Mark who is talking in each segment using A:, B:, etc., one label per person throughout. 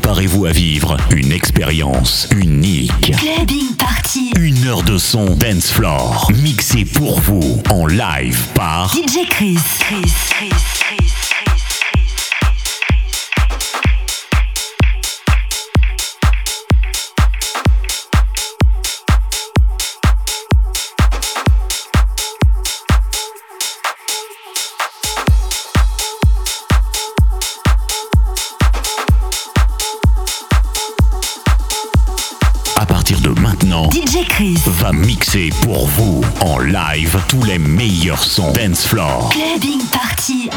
A: Préparez-vous à vivre une expérience unique.
B: Clubbing Party.
A: Une heure de son dance floor mixé pour vous en live par
B: DJ Chris. Chris, Chris, Chris.
A: Mixer pour vous en live tous les meilleurs sons dance floor.
B: Clubbing Party.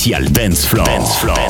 A: spécial Dance Floor. Dance Floor.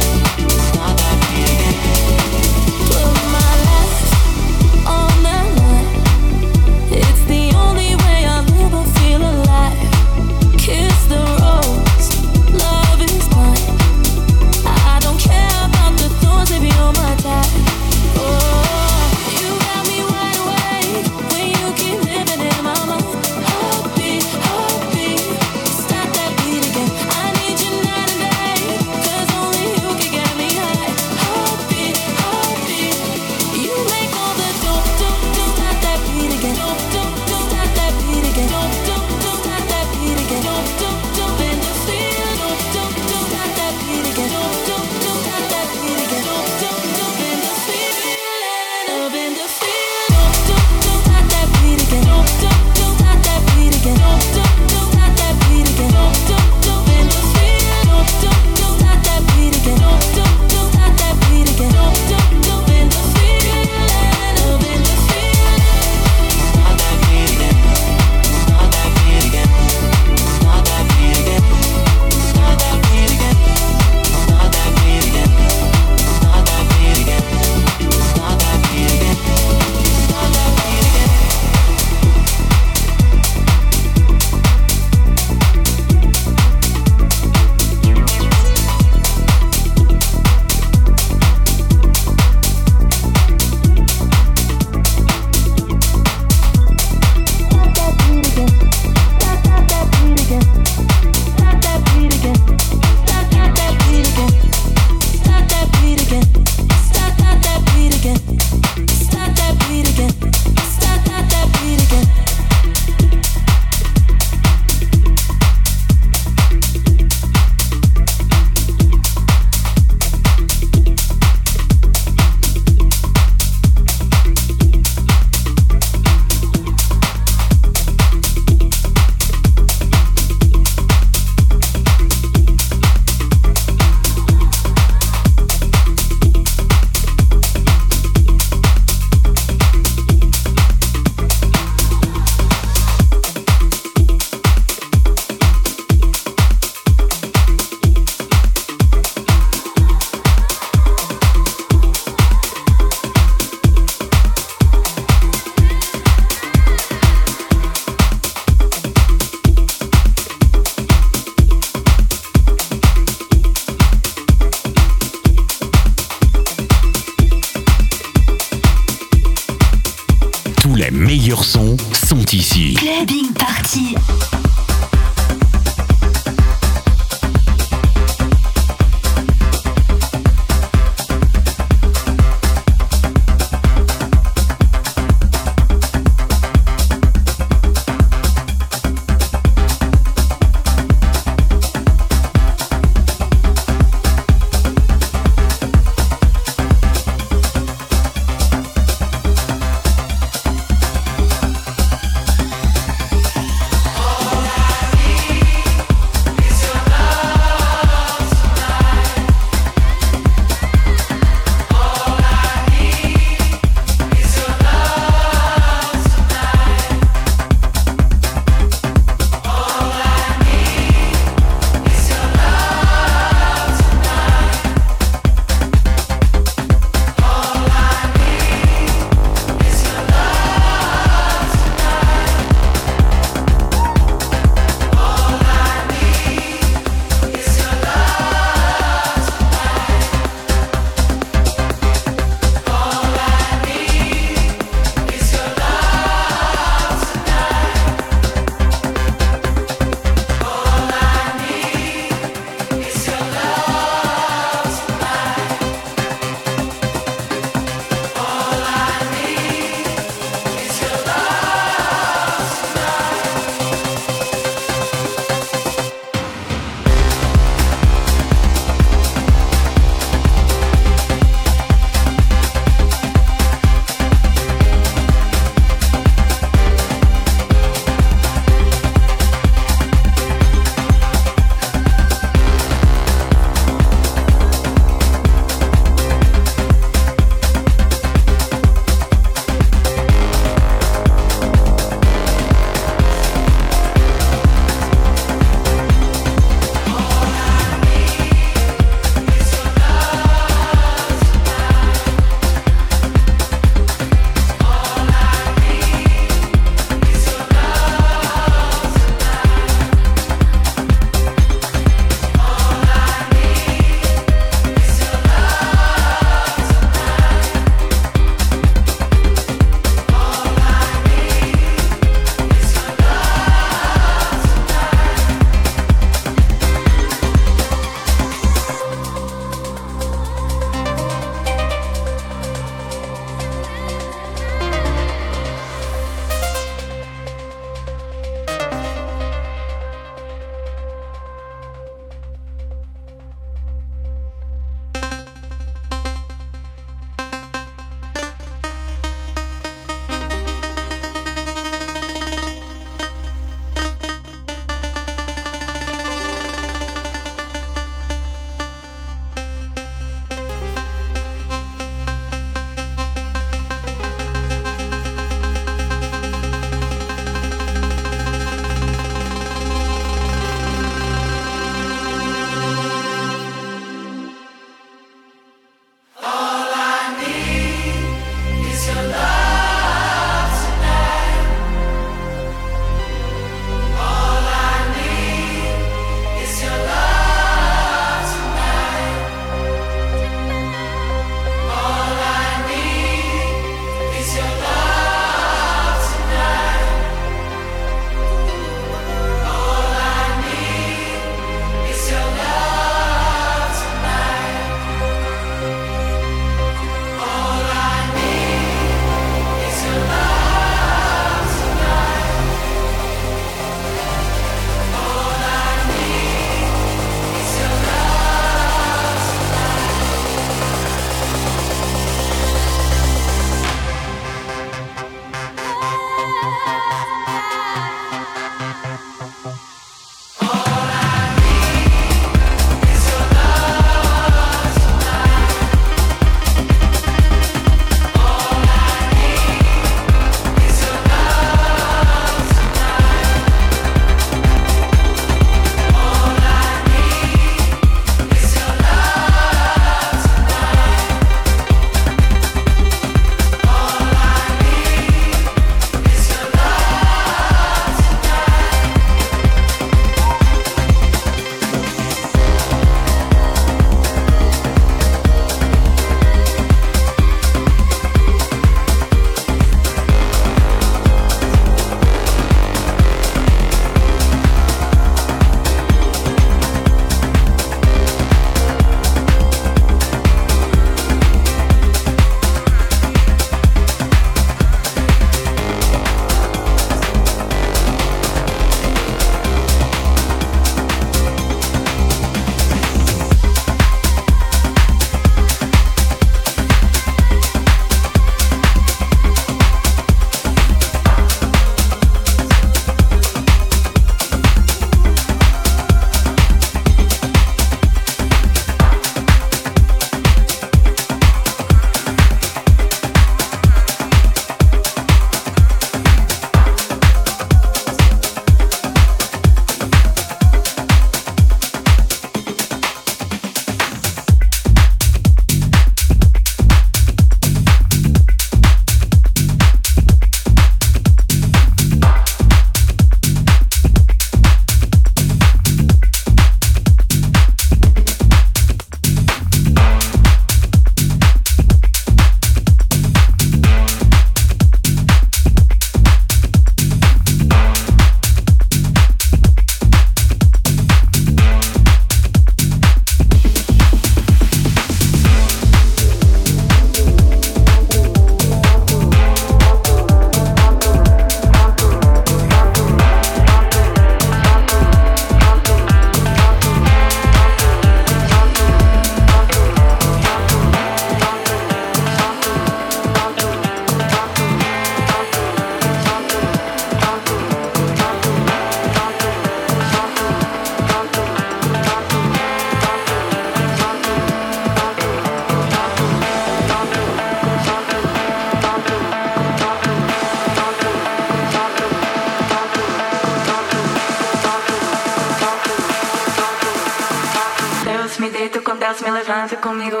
C: conmigo.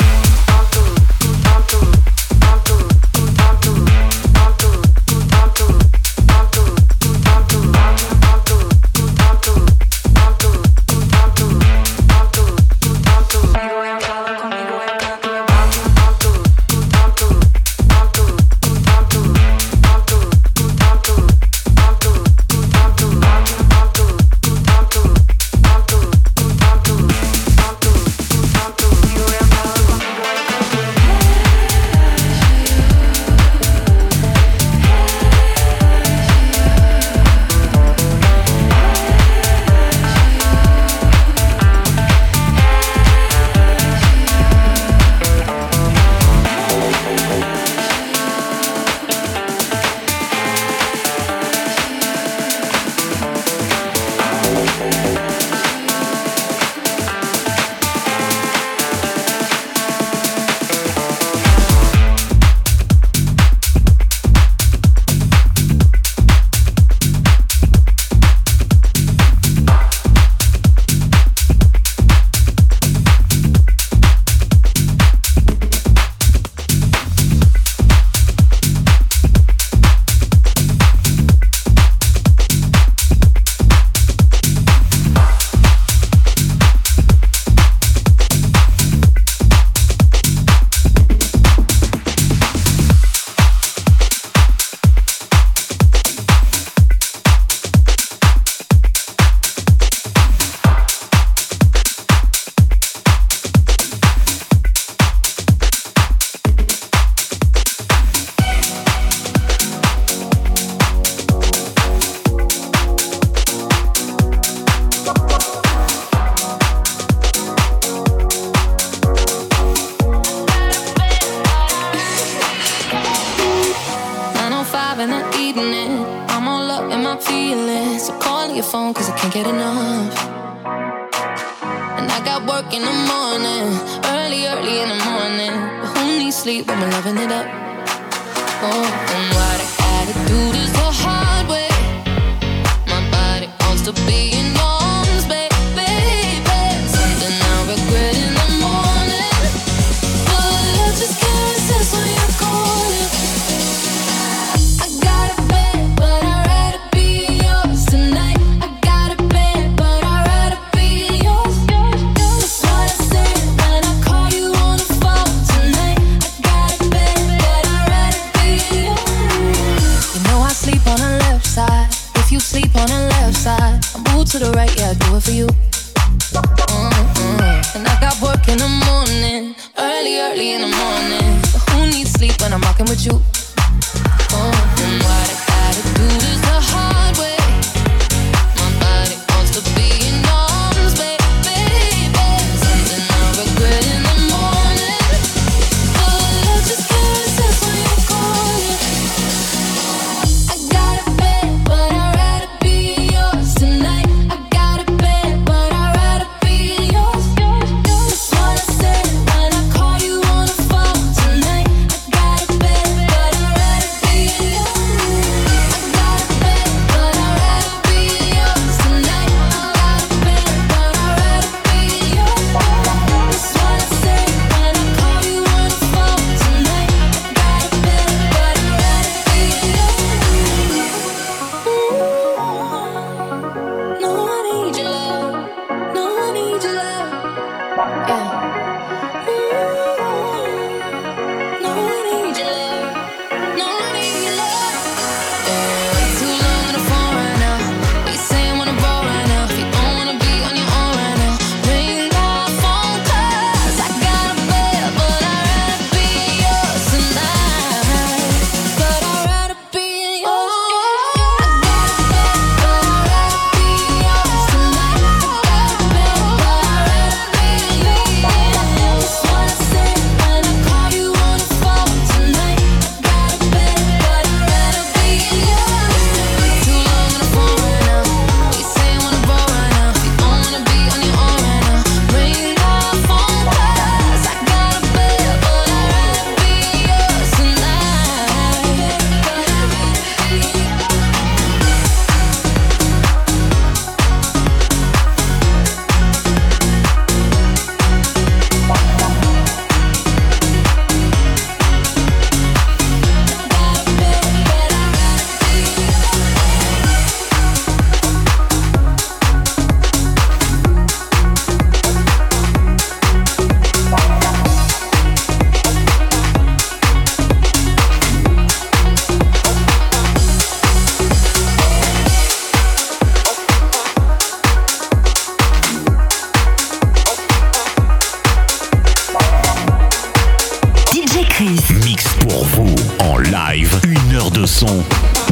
D: une heure de son.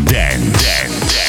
D: Dance.
E: Dance.